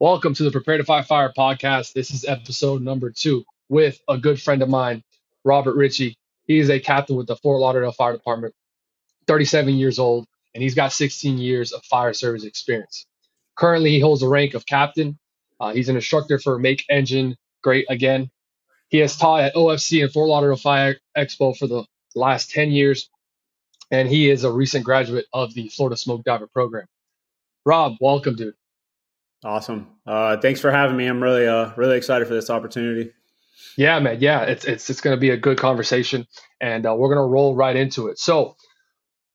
Welcome to the Prepare to Fight Fire podcast. This is episode number two with a good friend of mine, Robert Ricci. He is a captain with the Fort Lauderdale Fire Department, 37 years old, and he's got 16 years of fire service experience. Currently, he holds the rank of captain. Uh, he's an instructor for Make Engine Great Again. He has taught at OFC and Fort Lauderdale Fire Expo for the last 10 years, and he is a recent graduate of the Florida Smoke Diver program. Rob, welcome, dude. Awesome. Uh, thanks for having me. I'm really, uh, really excited for this opportunity. Yeah, man. Yeah, it's it's it's going to be a good conversation, and uh, we're going to roll right into it. So,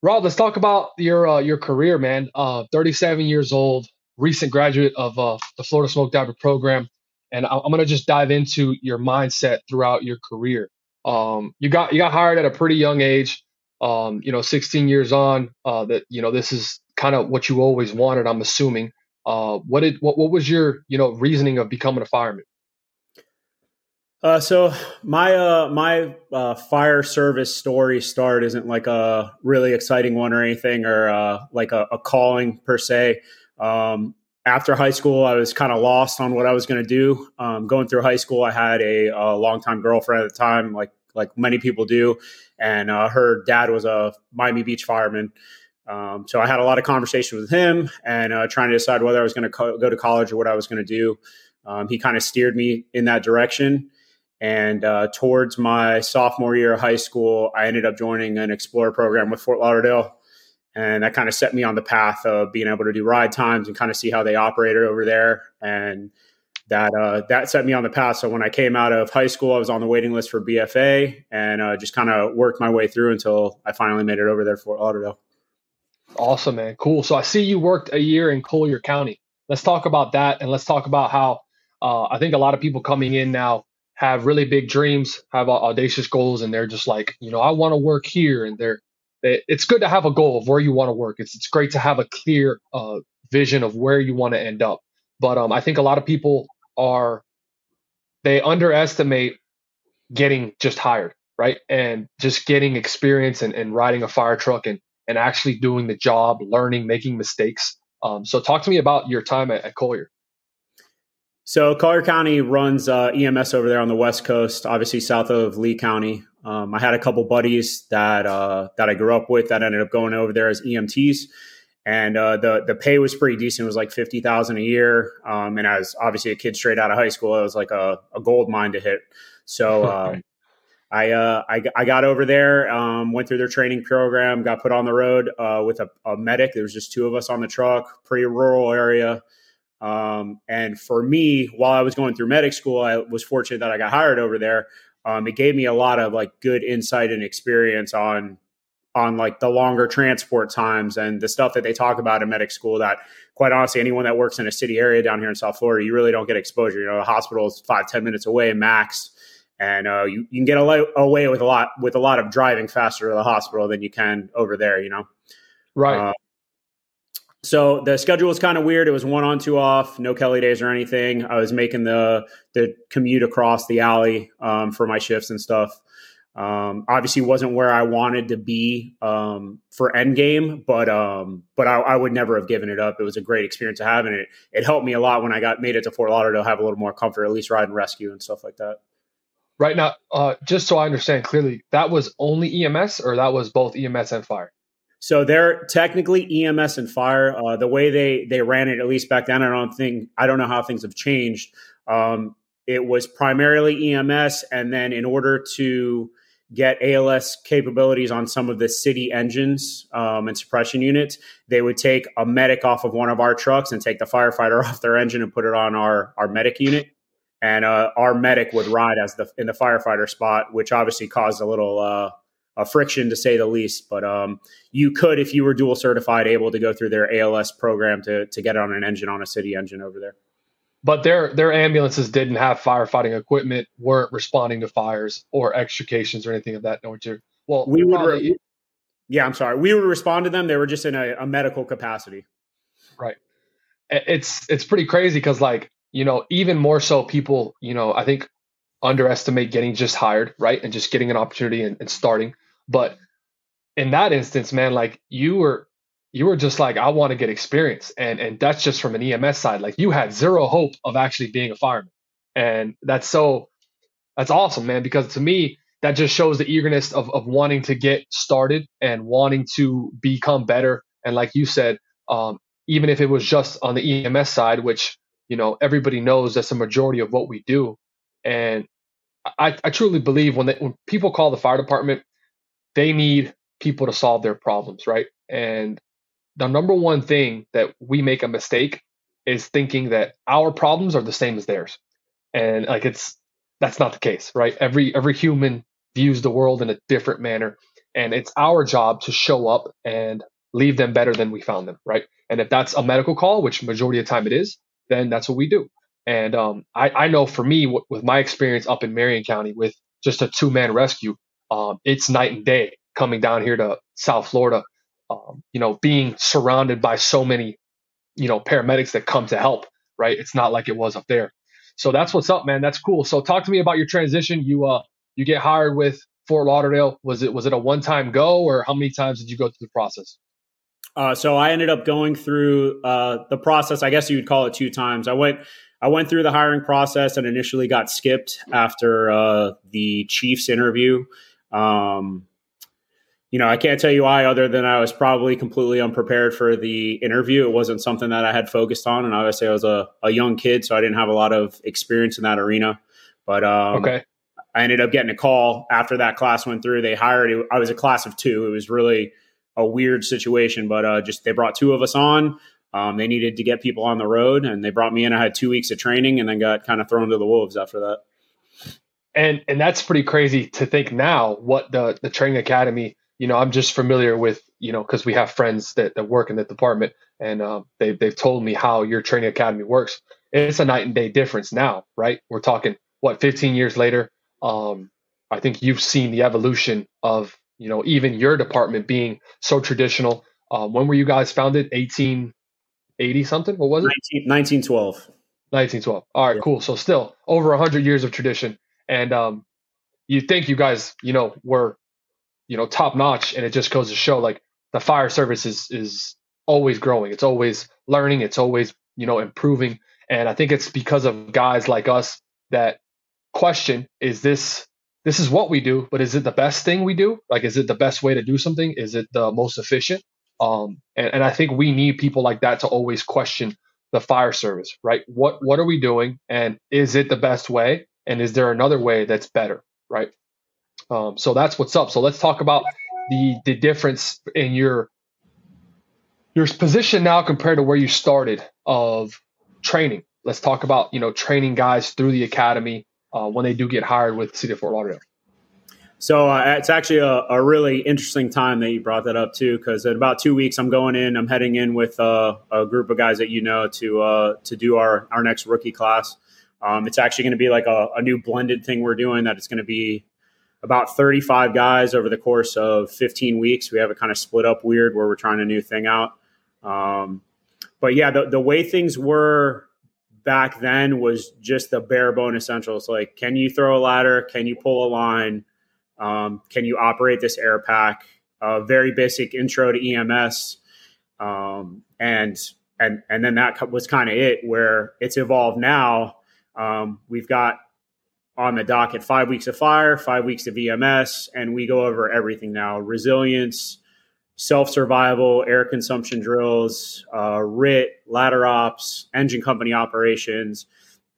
Rob, let's talk about your uh, your career, man. Uh, 37 years old, recent graduate of uh, the Florida Smoke Diver program, and I- I'm going to just dive into your mindset throughout your career. Um, you got you got hired at a pretty young age. Um, you know, 16 years on. That you know this is kind of what you always wanted. I'm assuming. Uh, what did what what was your you know reasoning of becoming a fireman? Uh, so my uh, my uh, fire service story start isn't like a really exciting one or anything, or uh, like a, a, calling per se. Um, after high school, I was kind of lost on what I was going to do. Um, going through high school, I had a, a longtime girlfriend at the time, like like many people do, and uh, her dad was a Miami Beach fireman. Um, so I had a lot of conversations with him and uh, trying to decide whether I was going to co- go to college or what I was going to do. Um, he kind of steered me in that direction. And uh, towards my sophomore year of high school, I ended up joining an Explorer program with Fort Lauderdale. And that kind of set me on the path of being able to do ride times and kind of see how they operated over there. And that uh, that set me on the path. So when I came out of high school, I was on the waiting list for BFA and uh, just kind of worked my way through until I finally made it over there Fort Lauderdale. Awesome, man. Cool. So I see you worked a year in Collier County. Let's talk about that and let's talk about how uh, I think a lot of people coming in now have really big dreams, have audacious goals, and they're just like, you know, I want to work here. And they're, they, it's good to have a goal of where you want to work. It's, it's great to have a clear uh, vision of where you want to end up. But um, I think a lot of people are, they underestimate getting just hired, right? And just getting experience and, and riding a fire truck and and actually doing the job, learning, making mistakes. Um, so, talk to me about your time at, at Collier. So, Collier County runs uh, EMS over there on the West Coast, obviously south of Lee County. Um, I had a couple buddies that uh, that I grew up with that ended up going over there as EMTs, and uh, the the pay was pretty decent. It was like fifty thousand a year, um, and as obviously a kid straight out of high school, it was like a, a gold mine to hit. So uh, I, uh, I, I got over there, um, went through their training program, got put on the road uh, with a, a, medic. There was just two of us on the truck, pretty rural area. Um, and for me, while I was going through medic school, I was fortunate that I got hired over there. Um, it gave me a lot of like good insight and experience on on like the longer transport times and the stuff that they talk about in medic school that quite honestly anyone that works in a city area down here in south florida you really don't get exposure you know the hospital is five ten minutes away max and uh, you, you can get away with a lot with a lot of driving faster to the hospital than you can over there. You know, right. Uh, so the schedule was kind of weird. It was one on, two off, no Kelly days or anything. I was making the the commute across the alley um, for my shifts and stuff. Um, obviously, wasn't where I wanted to be um, for Endgame, but um, but I, I, would never have given it up. It was a great experience to have, and it it helped me a lot when I got made it to Fort Lauderdale. Have a little more comfort, at least ride and rescue and stuff like that. Right now, uh, just so I understand clearly, that was only EMS or that was both EMS and fire? So they're technically EMS and fire. Uh, the way they they ran it, at least back then, I don't think I don't know how things have changed. Um, it was primarily EMS, and then in order to get ALS capabilities on some of the city engines um, and suppression units, they would take a medic off of one of our trucks and take the firefighter off their engine and put it on our our medic unit and uh, our medic would ride as the in the firefighter spot, which obviously caused a little uh, a friction to say the least. But um, you could, if you were dual certified, able to go through their ALS program to to get on an engine on a city engine over there. But their their ambulances didn't have firefighting equipment, weren't responding to fires or extrications or anything of that nature. Well, we would. Re- yeah, I'm sorry. We would respond to them. They were just in a, a medical capacity. Right. It's it's pretty crazy because like you know, even more so people, you know, I think underestimate getting just hired, right? And just getting an opportunity and, and starting. But in that instance, man, like you were you were just like, I want to get experience. And and that's just from an EMS side. Like you had zero hope of actually being a fireman. And that's so that's awesome, man, because to me, that just shows the eagerness of, of wanting to get started and wanting to become better. And like you said, um, even if it was just on the EMS side, which you know everybody knows that's a majority of what we do. And I, I truly believe when they, when people call the fire department, they need people to solve their problems, right? And the number one thing that we make a mistake is thinking that our problems are the same as theirs. And like it's that's not the case, right? Every every human views the world in a different manner and it's our job to show up and leave them better than we found them, right? And if that's a medical call, which majority of the time it is, then that's what we do. And um, I, I know for me, w- with my experience up in Marion County with just a two man rescue, um, it's night and day coming down here to South Florida. Um, you know, being surrounded by so many, you know, paramedics that come to help. Right? It's not like it was up there. So that's what's up, man. That's cool. So talk to me about your transition. You uh, you get hired with Fort Lauderdale. Was it was it a one time go, or how many times did you go through the process? Uh, so I ended up going through uh, the process. I guess you would call it two times. I went I went through the hiring process and initially got skipped after uh, the Chiefs interview. Um, you know, I can't tell you why, other than I was probably completely unprepared for the interview. It wasn't something that I had focused on, and obviously I was a, a young kid, so I didn't have a lot of experience in that arena. But um, okay, I ended up getting a call after that class went through. They hired. I was a class of two. It was really a weird situation, but uh, just they brought two of us on. Um, they needed to get people on the road, and they brought me in. I had two weeks of training, and then got kind of thrown to the wolves after that. And and that's pretty crazy to think now. What the the training academy? You know, I'm just familiar with you know because we have friends that, that work in the department, and um, they they've told me how your training academy works. It's a night and day difference now, right? We're talking what 15 years later. Um, I think you've seen the evolution of you know even your department being so traditional. Um, when were you guys founded? 1880 something? What was it? 19, 1912. 1912. All right, yeah. cool. So still over 100 years of tradition. And um, you think you guys, you know, were, you know, top notch. And it just goes to show like the fire service is, is always growing. It's always learning. It's always, you know, improving. And I think it's because of guys like us that question is this this is what we do but is it the best thing we do like is it the best way to do something is it the most efficient um, and, and I think we need people like that to always question the fire service, right? What what are we doing, and is it the best way, and is there another way that's better, right? Um, so that's what's up. So let's talk about the the difference in your your position now compared to where you started of training. Let's talk about you know training guys through the academy uh, when they do get hired with City of Fort Lauderdale. So uh, it's actually a, a, really interesting time that you brought that up too, because in about two weeks I'm going in. I'm heading in with uh, a group of guys that you know to uh, to do our our next rookie class. Um, it's actually going to be like a, a, new blended thing we're doing. That it's going to be about 35 guys over the course of 15 weeks. We have it kind of split up weird where we're trying a new thing out. Um, but yeah, the, the way things were back then was just the bare bone essentials. Like, can you throw a ladder? Can you pull a line? Um, can you operate this air pack? A very basic intro to EMS, um, and and and then that was kind of it. Where it's evolved now, um, we've got on the docket five weeks of fire, five weeks of EMS, and we go over everything now: resilience, self survival, air consumption drills, uh, RIT, ladder ops, engine company operations,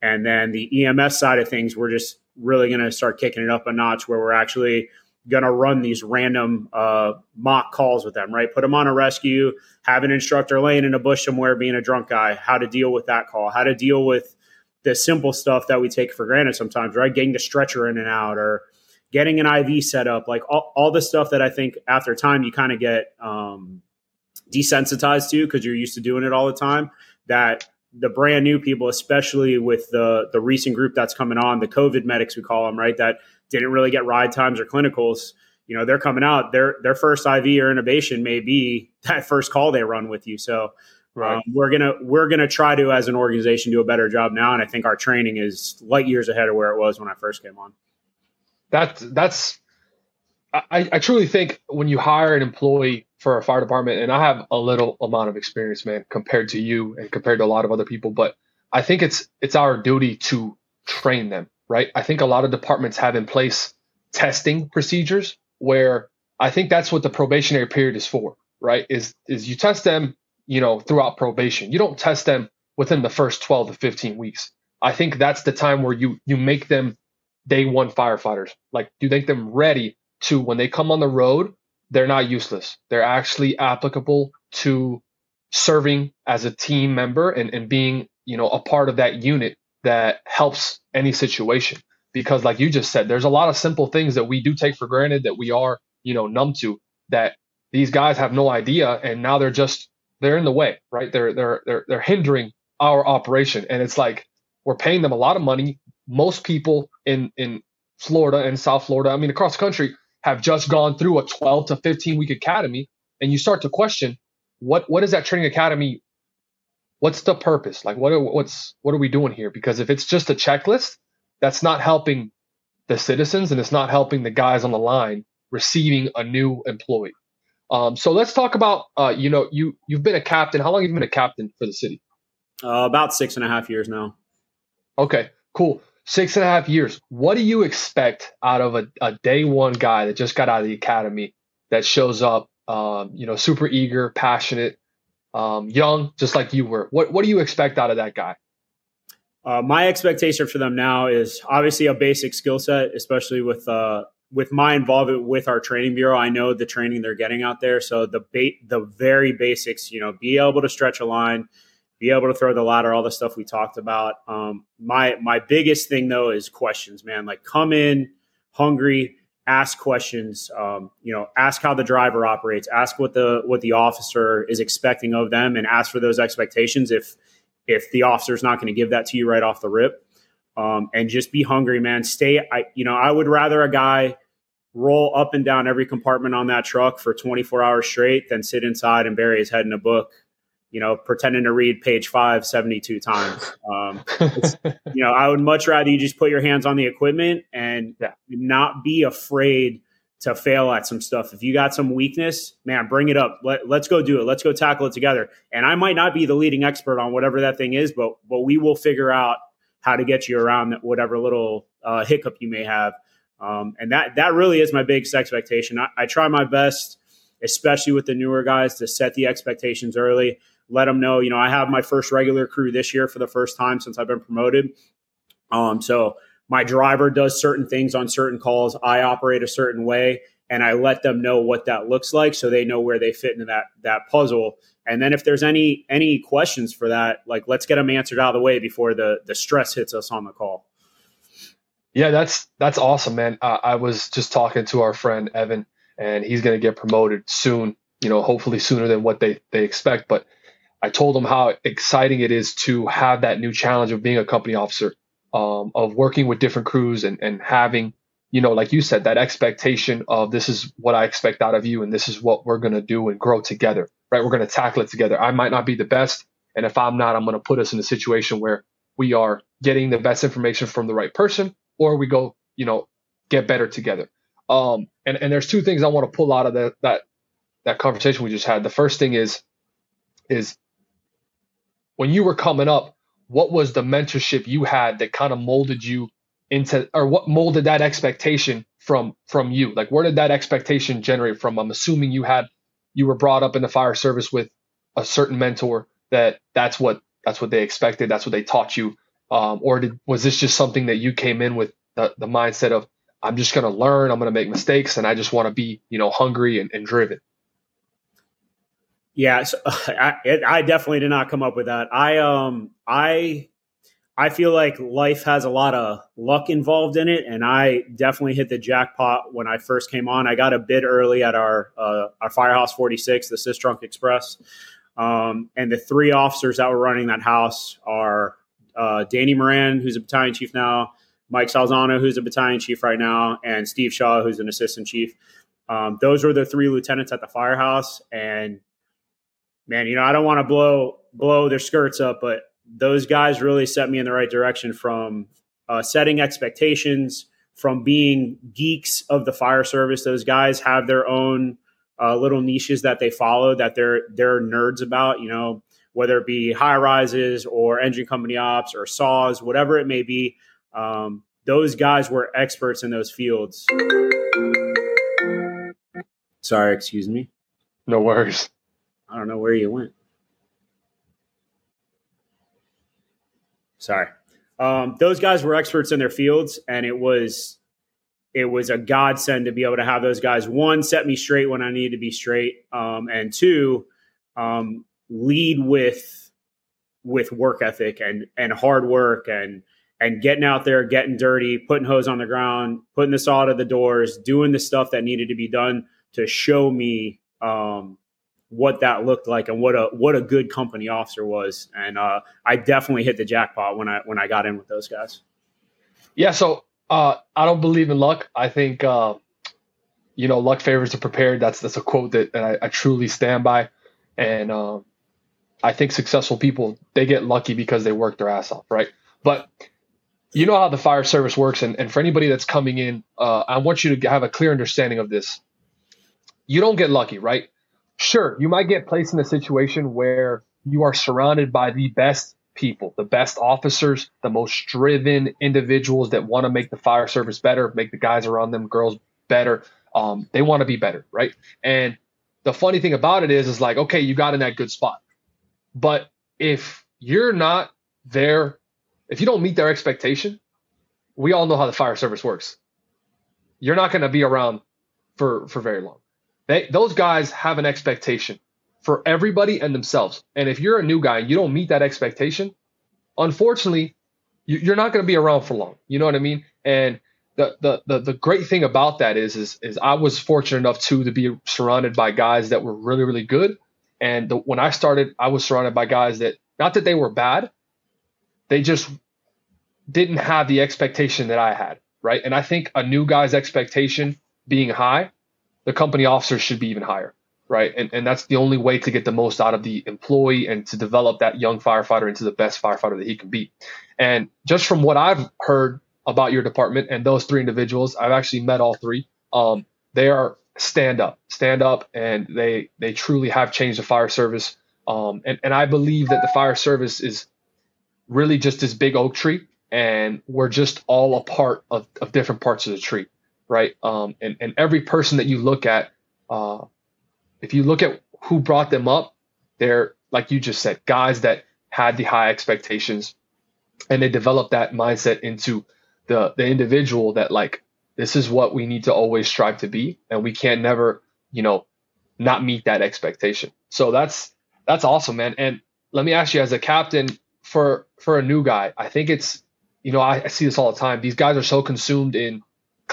and then the EMS side of things. We're just really going to start kicking it up a notch where we're actually going to run these random uh, mock calls with them, right? Put them on a rescue, have an instructor laying in a bush somewhere being a drunk guy, how to deal with that call, how to deal with the simple stuff that we take for granted sometimes, right? Getting the stretcher in and out or getting an IV set up, like all, all the stuff that I think after time you kind of get um, desensitized to because you're used to doing it all the time. That the brand new people, especially with the the recent group that's coming on, the COVID medics we call them, right? That didn't really get ride times or clinicals. You know, they're coming out. Their their first IV or intubation may be that first call they run with you. So right. um, we're gonna we're gonna try to, as an organization, do a better job now. And I think our training is light years ahead of where it was when I first came on. That's that's I, I truly think when you hire an employee for a fire department, and I have a little amount of experience, man, compared to you and compared to a lot of other people, but I think it's it's our duty to train them, right? I think a lot of departments have in place testing procedures where I think that's what the probationary period is for, right? Is is you test them, you know, throughout probation. You don't test them within the first 12 to 15 weeks. I think that's the time where you you make them day one firefighters. Like do you think them ready to when they come on the road, they're not useless. They're actually applicable to serving as a team member and, and being, you know, a part of that unit that helps any situation. Because like you just said, there's a lot of simple things that we do take for granted that we are, you know, numb to that these guys have no idea and now they're just they're in the way, right? They're they're they're they're hindering our operation. And it's like we're paying them a lot of money. Most people in in Florida and South Florida, I mean across the country, have just gone through a 12 to 15 week academy and you start to question what what is that training academy? What's the purpose? Like what are, what's what are we doing here? Because if it's just a checklist that's not helping the citizens and it's not helping the guys on the line receiving a new employee. Um, so let's talk about uh, you know you you've been a captain. How long have you been a captain for the city? Uh, about six and a half years now. Okay cool six and a half years. What do you expect out of a, a day one guy that just got out of the academy that shows up, um, you know, super eager, passionate, um, young, just like you were? What What do you expect out of that guy? Uh, my expectation for them now is obviously a basic skill set, especially with uh, with my involvement with our training bureau. I know the training they're getting out there, so the ba- the very basics, you know, be able to stretch a line, be able to throw the ladder, all the stuff we talked about. Um, my my biggest thing though is questions, man. Like come in hungry, ask questions. Um, you know, ask how the driver operates, ask what the what the officer is expecting of them, and ask for those expectations. If if the officer is not going to give that to you right off the rip, um, and just be hungry, man. Stay. I you know I would rather a guy roll up and down every compartment on that truck for 24 hours straight than sit inside and bury his head in a book you know, pretending to read page five 72 times. Um, you know, I would much rather you just put your hands on the equipment and yeah. not be afraid to fail at some stuff. If you got some weakness, man, bring it up. Let, let's go do it. Let's go tackle it together. And I might not be the leading expert on whatever that thing is, but but we will figure out how to get you around whatever little uh, hiccup you may have. Um, and that that really is my biggest expectation. I, I try my best, especially with the newer guys, to set the expectations early let them know, you know, I have my first regular crew this year for the first time since I've been promoted. Um, so my driver does certain things on certain calls. I operate a certain way and I let them know what that looks like so they know where they fit into that that puzzle. And then if there's any any questions for that, like let's get them answered out of the way before the the stress hits us on the call. Yeah, that's that's awesome, man. Uh, I was just talking to our friend Evan, and he's going to get promoted soon. You know, hopefully sooner than what they they expect. But I told them how exciting it is to have that new challenge of being a company officer, um, of working with different crews and, and having, you know, like you said, that expectation of this is what I expect out of you and this is what we're going to do and grow together, right? We're going to tackle it together. I might not be the best. And if I'm not, I'm going to put us in a situation where we are getting the best information from the right person or we go, you know, get better together. Um, and, and there's two things I want to pull out of that, that, that conversation we just had. The first thing is, is when you were coming up, what was the mentorship you had that kind of molded you into, or what molded that expectation from from you? Like, where did that expectation generate from? I'm assuming you had, you were brought up in the fire service with a certain mentor that that's what that's what they expected, that's what they taught you, um, or did was this just something that you came in with the, the mindset of I'm just going to learn, I'm going to make mistakes, and I just want to be, you know, hungry and, and driven? Yeah, so I, I definitely did not come up with that. I um I I feel like life has a lot of luck involved in it, and I definitely hit the jackpot when I first came on. I got a bid early at our uh, our Firehouse 46, the Sistrunk Express, um, and the three officers that were running that house are uh, Danny Moran, who's a battalion chief now, Mike Salzano, who's a battalion chief right now, and Steve Shaw, who's an assistant chief. Um, those were the three lieutenants at the firehouse, and man, you know, I don't want to blow blow their skirts up, but those guys really set me in the right direction from uh, setting expectations, from being geeks of the fire service. Those guys have their own uh, little niches that they follow that they're they're nerds about. You know, whether it be high rises or engine company ops or saws, whatever it may be. Um, those guys were experts in those fields. Sorry, excuse me. No worries. I don't know where you went. Sorry. Um, those guys were experts in their fields, and it was it was a godsend to be able to have those guys one set me straight when I needed to be straight, um, and two um, lead with with work ethic and and hard work and and getting out there, getting dirty, putting hose on the ground, putting the saw to the doors, doing the stuff that needed to be done to show me um, what that looked like and what a what a good company officer was. And uh, I definitely hit the jackpot when I when I got in with those guys. Yeah, so uh, I don't believe in luck. I think uh, you know luck favors the prepared. That's that's a quote that, that I, I truly stand by. And um, I think successful people they get lucky because they work their ass off, right? But you know how the fire service works, and, and for anybody that's coming in, uh, I want you to have a clear understanding of this. You don't get lucky, right? Sure, you might get placed in a situation where you are surrounded by the best people, the best officers, the most driven individuals that want to make the fire service better, make the guys around them, girls better. Um, they want to be better, right? And the funny thing about it is, is like, okay, you got in that good spot. But if you're not there, if you don't meet their expectation, we all know how the fire service works. You're not going to be around for for very long. They, those guys have an expectation for everybody and themselves. And if you're a new guy and you don't meet that expectation, unfortunately, you, are not going to be around for long. You know what I mean? And the, the the the great thing about that is is is I was fortunate enough too to be surrounded by guys that were really really good. And the, when I started, I was surrounded by guys that not that they were bad, they just didn't have the expectation that I had, right? And I think a new guy's expectation being high, the company officers should be even higher, right? And and that's the only way to get the most out of the employee and to develop that young firefighter into the best firefighter that he can be. And just from what I've heard about your department and those three individuals, I've actually met all three. Um, they are stand up, stand up, and they they truly have changed the fire service. Um, and and I believe that the fire service is really just this big oak tree, and we're just all a part of, of different parts of the tree, right? Um, and and every person that you look at, uh, if you look at who brought them up, they're like you just said, guys that had the high expectations, and they developed that mindset into the the individual that like this is what we need to always strive to be and we can't never you know not meet that expectation. So that's that's awesome man. And let me ask you as a captain for for a new guy i think it's you know I, I see this all the time. These guys are so consumed in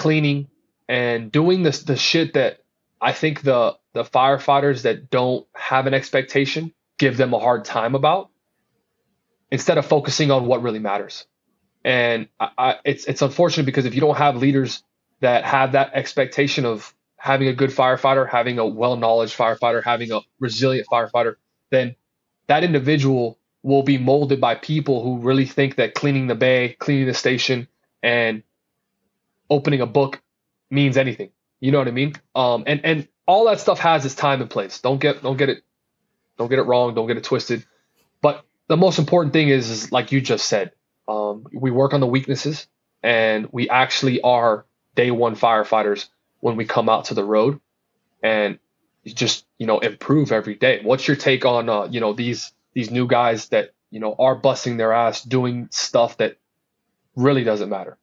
cleaning and doing this the shit that i think the the firefighters that don't have an expectation give them a hard time about instead of focusing on what really matters. And I, I, it's it's unfortunate because if you don't have leaders that have that expectation of having a good firefighter, having a well knowledge firefighter, having a resilient firefighter, then that individual will be molded by people who really think that cleaning the bay, cleaning the station, and opening a book means anything. You know what I mean? Um, and and all that stuff has its time and place. Don't get don't get it don't get it wrong. Don't get it twisted. But the most important thing is, is like you just said, um, we work on the weaknesses, and we actually are day one firefighters when we come out to the road and just you know improve every day what's your take on uh, you know these these new guys that you know are busting their ass doing stuff that really doesn't matter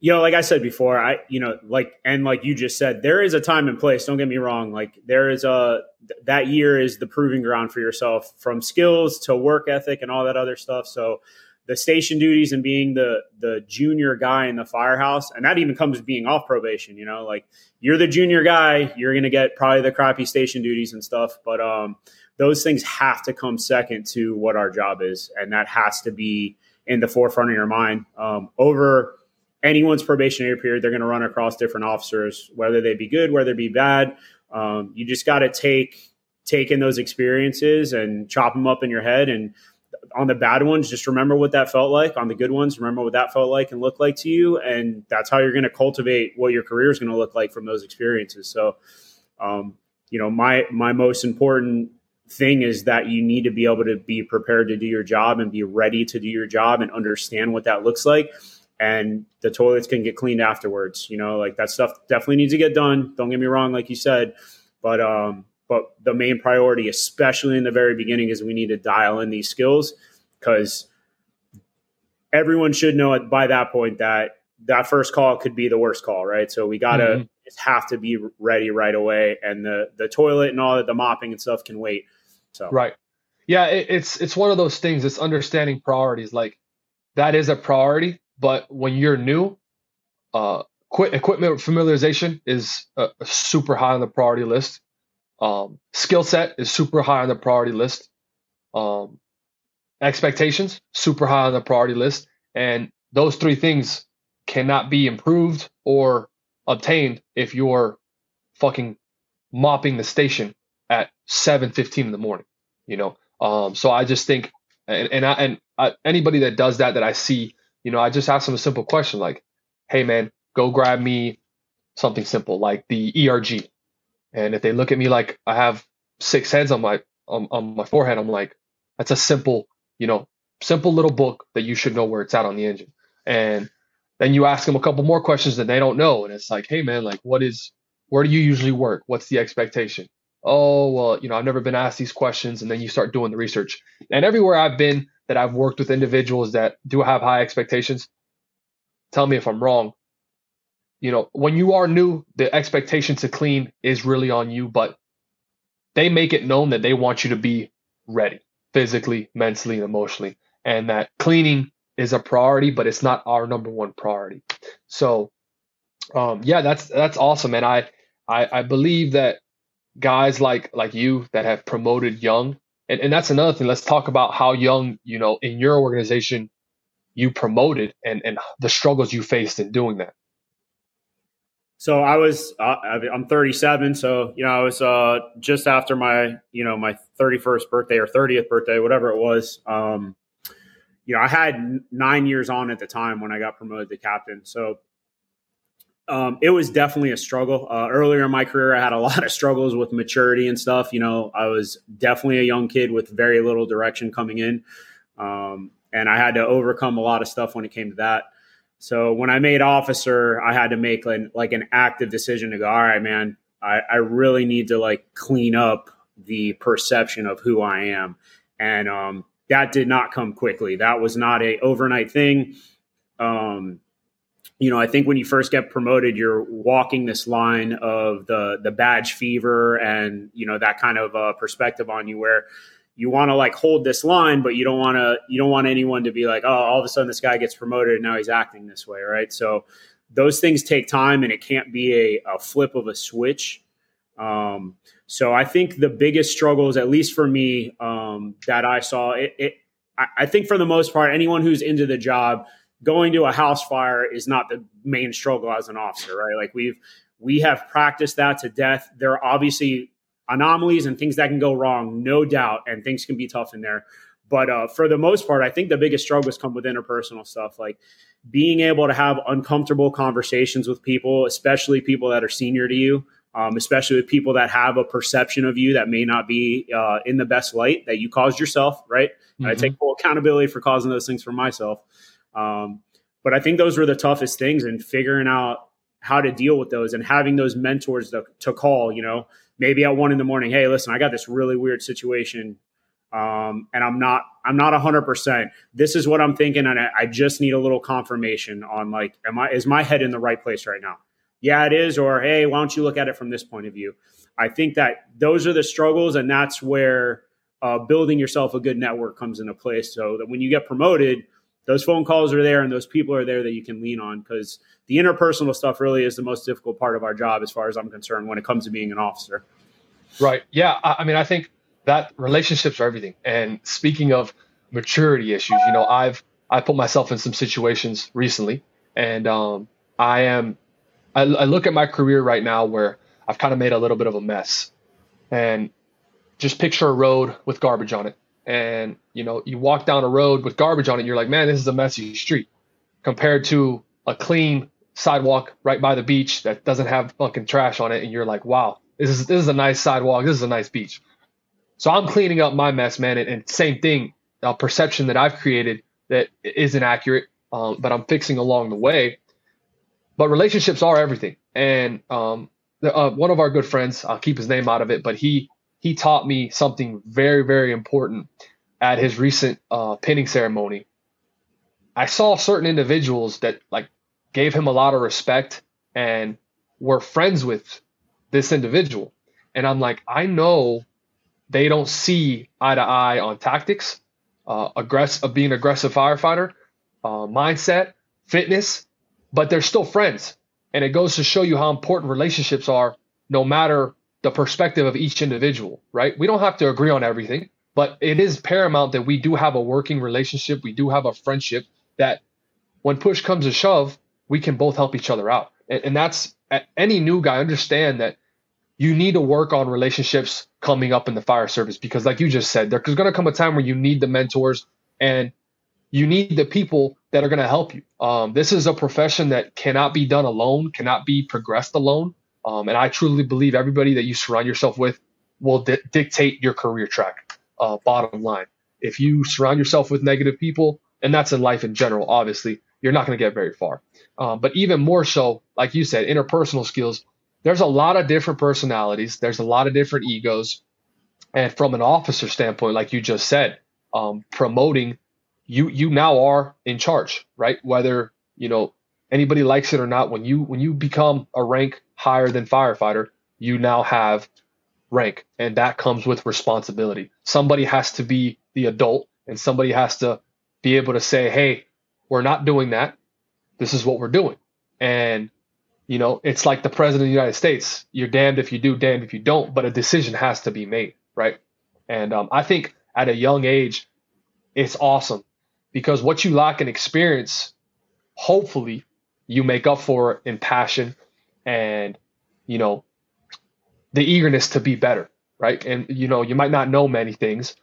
you know like i said before i you know like and like you just said there is a time and place don't get me wrong like there is a that year is the proving ground for yourself from skills to work ethic and all that other stuff. So the station duties and being the the junior guy in the firehouse and that even comes being off probation you know like you're the junior guy you're to get probably the crappy station duties and stuff but um those things have to come second to what our job is and that has to be in the forefront of your mind um, over anyone's probationary period they're going to run across different officers whether they be good whether they be bad um, you just got to take take in those experiences and chop them up in your head and on the bad ones, just remember what that felt like. On the good ones, remember what that felt like and looked like to you. And that's how you're going to cultivate what your career is going to look like from those experiences. So, Um, you know, my my most important thing is that you need to be able to be prepared to do your job and be ready to do your job and understand what that looks like. And the toilets can get cleaned afterwards. You know, like that stuff definitely needs to get done. Don't get me wrong, like you said, but um, but the main priority, especially in the very beginning, is we need to dial in these skills because everyone should know it by that point that that first call could be the worst call, right? So we gotta mm-hmm. have to be ready right away, and the the toilet and all that, the mopping and stuff can wait. So right, yeah, it, it's it's one of those things. It's understanding priorities. Like that is a priority, but when you're new, uh, qu- equipment familiarization is super high on the priority list. Um, skill set is super high on the priority list. Um, expectations super high on the priority list, and those three things cannot be improved or obtained if you're fucking mopping the station at 7:15 in the morning. You know, um, so I just think, and and I, and I, anybody that does that that I see, you know, I just ask them a simple question like, "Hey, man, go grab me something simple like the ERG." And if they look at me like I have six heads on my on, on my forehead, I'm like, that's a simple, you know, simple little book that you should know where it's at on the engine. And then you ask them a couple more questions that they don't know, and it's like, hey man, like what is where do you usually work? What's the expectation? Oh well, you know, I've never been asked these questions, and then you start doing the research. And everywhere I've been that I've worked with individuals that do have high expectations, tell me if I'm wrong. You know, when you are new, the expectation to clean is really on you, but they make it known that they want you to be ready physically, mentally, and emotionally, and that cleaning is a priority, but it's not our number one priority. So, um, yeah, that's that's awesome, and I, I I believe that guys like like you that have promoted young, and, and that's another thing. Let's talk about how young, you know, in your organization, you promoted and and the struggles you faced in doing that. So I was uh, I'm 37, so you know I was uh, just after my you know my 31st birthday or 30th birthday, whatever it was. Um, you know, I had nine years on at the time when I got promoted to captain. So um, it was definitely a struggle. Uh, earlier in my career, I had a lot of struggles with maturity and stuff. You know, I was definitely a young kid with very little direction coming in. Um, and I had to overcome a lot of stuff when it came to that. So when I made officer, I had to make like, like an active decision to go, all right, man, I, I really need to like clean up the perception of who I am. And um, that did not come quickly. That was not a overnight thing. Um, you know, I think when you first get promoted, you're walking this line of the the badge fever and you know that kind of uh, perspective on you, where you want to like hold this line, but you don't want to you don't want anyone to be like, oh, all of a sudden this guy gets promoted and now he's acting this way, right? So those things take time, and it can't be a, a flip of a switch. Um, so I think the biggest struggles, at least for me, um, that I saw, it, it I, I think for the most part, anyone who's into the job, going to a house fire is not the main struggle as an officer, right? Like we've we have practiced that to death. There are obviously anomalies and things that can go wrong, no doubt, and things can be tough in there. But uh, for the most part, I think the biggest struggles come with interpersonal stuff, like being able to have uncomfortable conversations with people, especially people that are senior to you um, especially with people that have a perception of you that may not be uh, in the best light that you caused yourself, right? Mm-hmm. I take full accountability for causing those things for myself. Um, but I think those were the toughest things and figuring out how to deal with those and having those mentors to, to call, you know, maybe at one in the morning, hey, listen, I got this really weird situation. Um, and I'm not, I'm not hundred percent. This is what I'm thinking. And I, I just need a little confirmation on like, am I, is my head in the right place right now? yeah, it is, or hey, why don't you look at it from this point of view? I think that those are the struggles, and that's where uh, building yourself a good network comes into place. So that when you get promoted, those phone calls are there and those people are there that you can lean on because the interpersonal stuff really is the most difficult part of our job, as far as I'm concerned, when it comes to being an officer. Right. Yeah. I, mean, I think that relationships are everything. And speaking of maturity issues, you know, I've I put myself in some situations recently, and um, I am I, I look at my career right now where I've kind of made a little bit of a mess, and just picture a road with garbage on it. And you know, you walk down a road with garbage on it, you're like, man, this is a messy street, compared to a clean sidewalk right by the beach that doesn't have fucking trash on it, and you're like, wow, This is this is a nice sidewalk. This is a nice beach. So I'm cleaning up my mess, man. And, and same thing, a perception that I've created that isn't accurate, um, but I'm fixing along the way. But relationships are everything. And um, uh, one of our good friends, I'll keep his name out of it, but he he taught me something very very important at his recent uh, pinning ceremony. I saw certain individuals that like gave him a lot of respect and were friends with this individual. And I'm like, I know they don't see eye to eye on tactics, uh, aggress- of being aggressive firefighter, uh, mindset, fitness, but they're still friends. And it goes to show you how important relationships are, no matter the perspective of each individual, right? We don't have to agree on everything, but it is paramount that we do have a working relationship. We do have a friendship that when push comes to shove, we can both help each other out. And, and that's any new guy understand that you need to work on relationships coming up in the fire service because like you just said there's going to come a time where you need the mentors and you need the people that are going to help you um, this is a profession that cannot be done alone cannot be progressed alone um, and i truly believe everybody that you surround yourself with will di- dictate your career track uh, bottom line if you surround yourself with negative people and that's in life in general obviously you're not going to get very far um, but even more so like you said interpersonal skills there's a lot of different personalities. There's a lot of different egos. And from an officer standpoint, like you just said, um, promoting you you now are in charge, right? Whether you know anybody likes it or not, when you when you become a rank higher than firefighter, you now have rank, and that comes with responsibility. Somebody has to be the adult, and somebody has to be able to say, "Hey, we're not doing that. This is what we're doing." And you know, it's like the president of the United States. You're damned if you do, damned if you don't, but a decision has to be made, right? And um, I think at a young age, it's awesome because what you lack in experience, hopefully, you make up for it in passion and, you know, the eagerness to be better, right? And, you know, you might not know many things,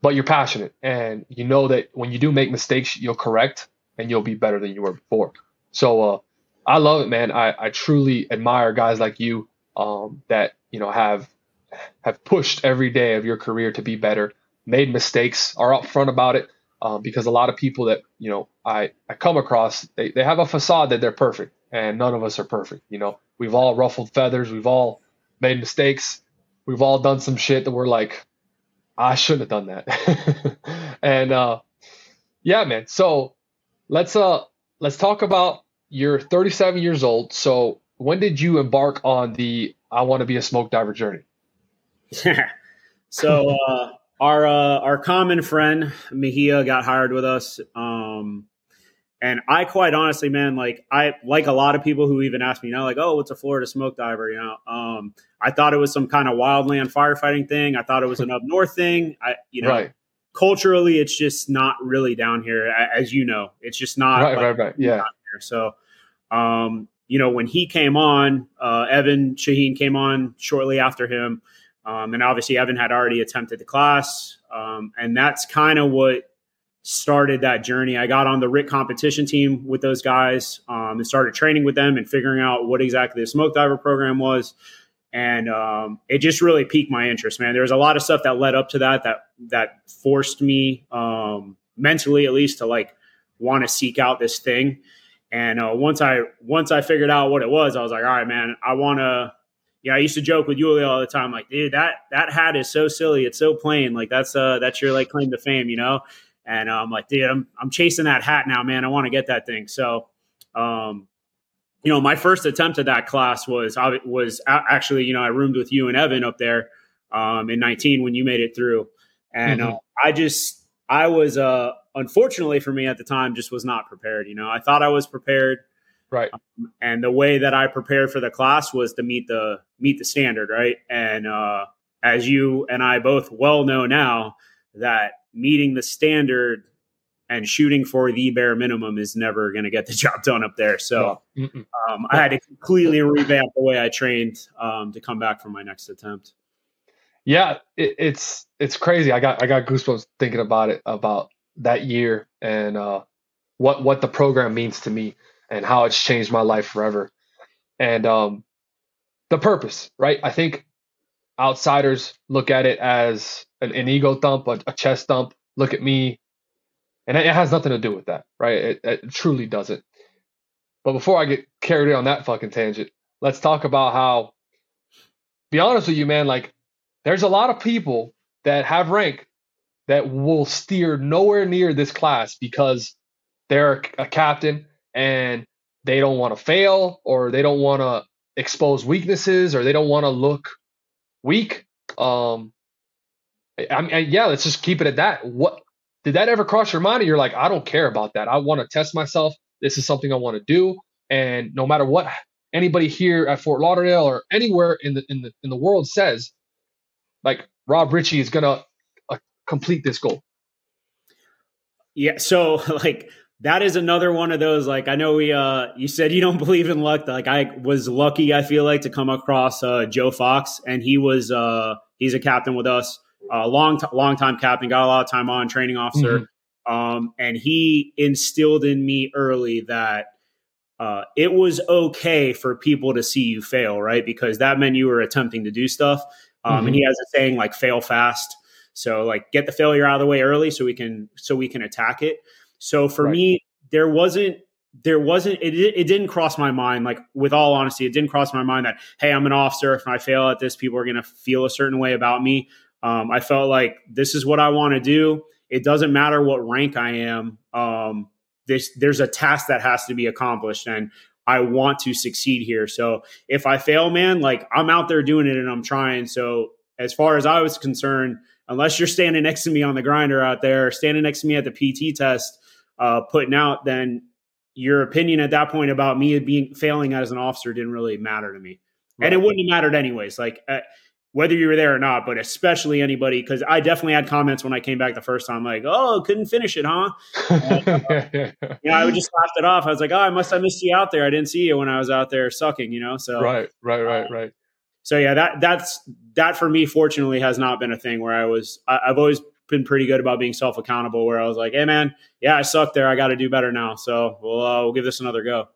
but you're passionate and you know that when you do make mistakes, you'll correct and you'll be better than you were before. So, uh, I love it, man. I, I truly admire guys like you um, that you know have have pushed every day of your career to be better, made mistakes, are upfront about it. Um, because a lot of people that you know I, I come across, they, they have a facade that they're perfect, and none of us are perfect. You know, we've all ruffled feathers, we've all made mistakes, we've all done some shit that we're like, I shouldn't have done that. and uh, yeah, man. So let's uh let's talk about you're 37 years old. So when did you embark on the I want to be a smoke diver journey? so uh, our uh, our common friend Mejia got hired with us. Um, and I quite honestly, man, like I like a lot of people who even ask me now, like, oh, what's a Florida smoke diver? You know, um, I thought it was some kind of wildland firefighting thing. I thought it was an up north thing. I, you know, right. culturally, it's just not really down here, as you know. It's just not right, like, right, right. Yeah, here. So, um, you know, when he came on, uh, Evan Shaheen came on shortly after him. Um, and obviously, Evan had already attempted the class. Um, and that's kind of what started that journey. I got on the RIT competition team with those guys um, and started training with them and figuring out what exactly the smoke diver program was. And um, it just really piqued my interest, man. There was a lot of stuff that led up to that that that forced me um, mentally, at least, to like want to seek out this thing. And uh, once I once I figured out what it was, I was like, all right, man, I want to. Yeah, I used to joke with Yulia all the time, like, dude, that that hat is so silly, it's so plain, like that's uh that's your like claim to fame, you know. And uh, I'm like, dude, I'm I'm chasing that hat now, man. I want to get that thing. So, um, you know, my first attempt at that class was was actually, you know, I roomed with you and Evan up there um, in 19 when you made it through, and mm-hmm. uh, I just I was uh unfortunately for me at the time just was not prepared you know i thought i was prepared right. Um, and the way that i prepared for the class was to meet the meet the standard right? And uh as you and i both well know now that meeting the standard and shooting for the bare minimum is never going to get the job done up there. So um, i had to completely revamp the way i trained um, to come back for my next attempt. Yeah it, it's it's crazy. I got i got goosebumps thinking about it about that year and uh, what what the program means to me and how it's changed my life forever. And um, the purpose, right? I think outsiders look at it as an, an ego thump, a, a, chest thump. Look at me, and it, has nothing to do with that, right? It, it truly doesn't. But before I get carried on that fucking tangent, let's talk about how. Be honest with you, man. Like, there's a lot of people that have rank that will steer nowhere near this class because they're a captain and they don't want to fail or they don't want to expose weaknesses or they don't want to look weak. Um, I mean, yeah, let's just keep it at that. What did that ever cross your mind? You're like, I don't care about that. I want to test myself. This is something I want to do, and no matter what anybody here at Fort Lauderdale or anywhere in the in the in the world says, like Rob Ricci is gonna uh, complete this goal. Yeah. So like that is another one of those like i know we uh you said you don't believe in luck like i was lucky i feel like to come across uh joe fox and he was uh he's a captain with us a uh, long t- long time captain got a lot of time on training officer mm-hmm. um and he instilled in me early that uh, it was okay for people to see you fail, right? Because that meant you were attempting to do stuff. Um, mm-hmm. And he has a saying like "fail fast." So like get the failure out of the way early, so we can so we can attack it. So for right. me, there wasn't there wasn't it, it didn't cross my mind like with all honesty it didn't cross my mind that hey i'm an officer if i fail at this people are going to feel a certain way about me. Um, i felt like this is what i want to do. It doesn't matter what rank i am um, this, there's a task that has to be accomplished and i want to succeed here. So if i fail man like i'm out there doing it and i'm trying. So as far as i was concerned unless you're standing next to me on the grinder out there standing next to me at the pt test uh, putting out, then your opinion at that point about me being failing as an officer didn't really matter to me, right. and it wouldn't have mattered anyways. Like uh, whether you were there or not, but especially anybody because I definitely had comments when I came back the first time, like, "Oh, couldn't finish it, huh?" Uh, yeah, I would just laughed it off. I was like, "Oh, I must have missed you out there. I didn't see you when I was out there sucking," you know. So right, right, right, uh, right. So yeah, that that's that for me. Fortunately, has not been a thing where I was. I, I've always been pretty good about being self accountable. Where I was like, "Hey, man, yeah, I sucked there. I got to do better now. So we'll uh, we'll give this another go."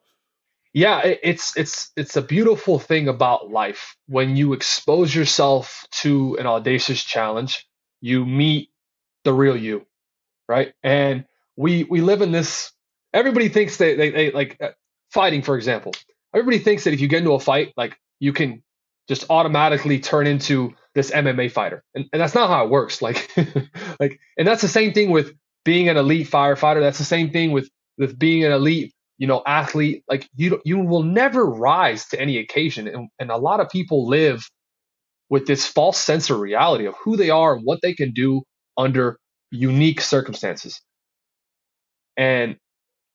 Yeah, it's it's it's a beautiful thing about life when you expose yourself to an audacious challenge. You meet the real you, right? And we we live in this. Everybody thinks that they, they like uh, fighting, for example. Everybody thinks that if you get into a fight, like you can just automatically turn into this MMA fighter. And, and that's not how it works. Like, like, and that's the same thing with being an elite firefighter. That's the same thing with, with being an elite, you know, athlete. Like you, you will never rise to any occasion. And, and a lot of people live with this false sense of reality of who they are and what they can do under unique circumstances. And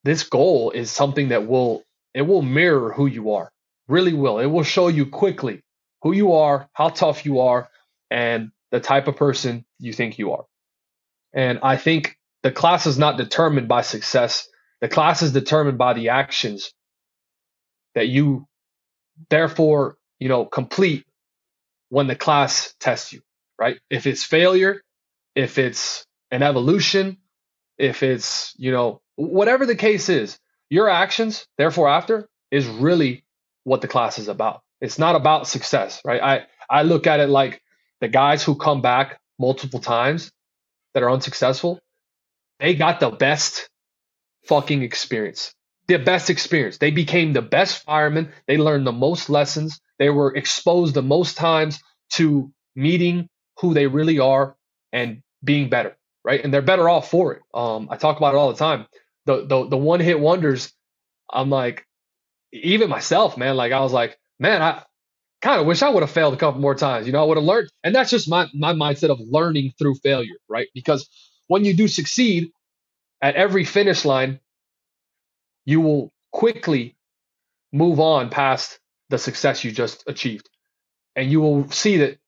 this goal is something that will, it will mirror who you are really will. It will show you quickly who you are, how tough you are, and the type of person you think you are. And I think the class is not determined by success. The class is determined by the actions that you therefore, you know, complete when the class tests you, right? If it's failure, if it's an evolution, if it's, you know, whatever the case is, your actions, therefore after, is really what the class is about. It's not about success, right? I, I look at it like the guys who come back multiple times that are unsuccessful, they got the best fucking experience. The best experience. They became the best firemen. They learned the most lessons. They were exposed the most times to meeting who they really are and being better, right? And they're better off for it. Um, I talk about it all the time. The the the one hit wonders. I'm like, even myself, man. Like I was like, man, I kind of wish I would have failed a couple more times. You know, I would have learned. And that's just my, my mindset of learning through failure, right? Because when you do succeed at every finish line, you will quickly move on past the success you just achieved. And you will see that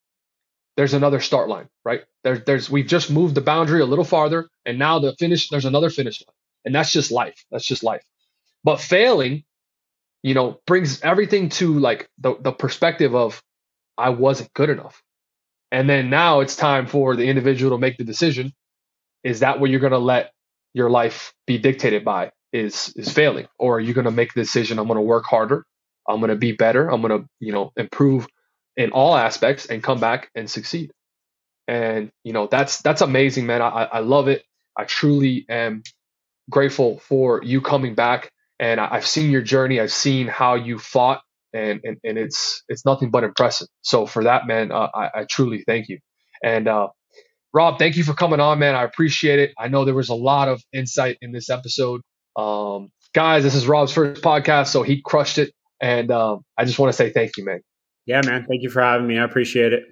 there's another start line, right? There, there's we've just moved the boundary a little farther, and now the finish, there's another finish line. And that's just life. That's just life. But failing you know, brings everything to like the, the perspective of I wasn't good enough. And then now it's time for the individual to make the decision. Is that what you're going to let your life be dictated by? Is is failing, or are you going to make the decision? I'm going to work harder. I'm going to be better. I'm going to, you know, improve in all aspects and come back and succeed. And, you know, that's, that's amazing, man. I, I love it. I truly am grateful for you coming back and I, have seen your journey. I've seen how you fought and, and, and it's, it's nothing but impressive. So for that, man, uh, I, I truly thank you. And, uh, Rob, thank you for coming on, man. I appreciate it. I know there was a lot of insight in this episode. Um, guys, this is Rob's first podcast, so he crushed it. And um, I just want to say thank you, man. Yeah, man. Thank you for having me. I appreciate it.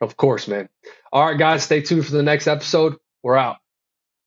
Of course, man. All right, guys, stay tuned for the next episode. We're out.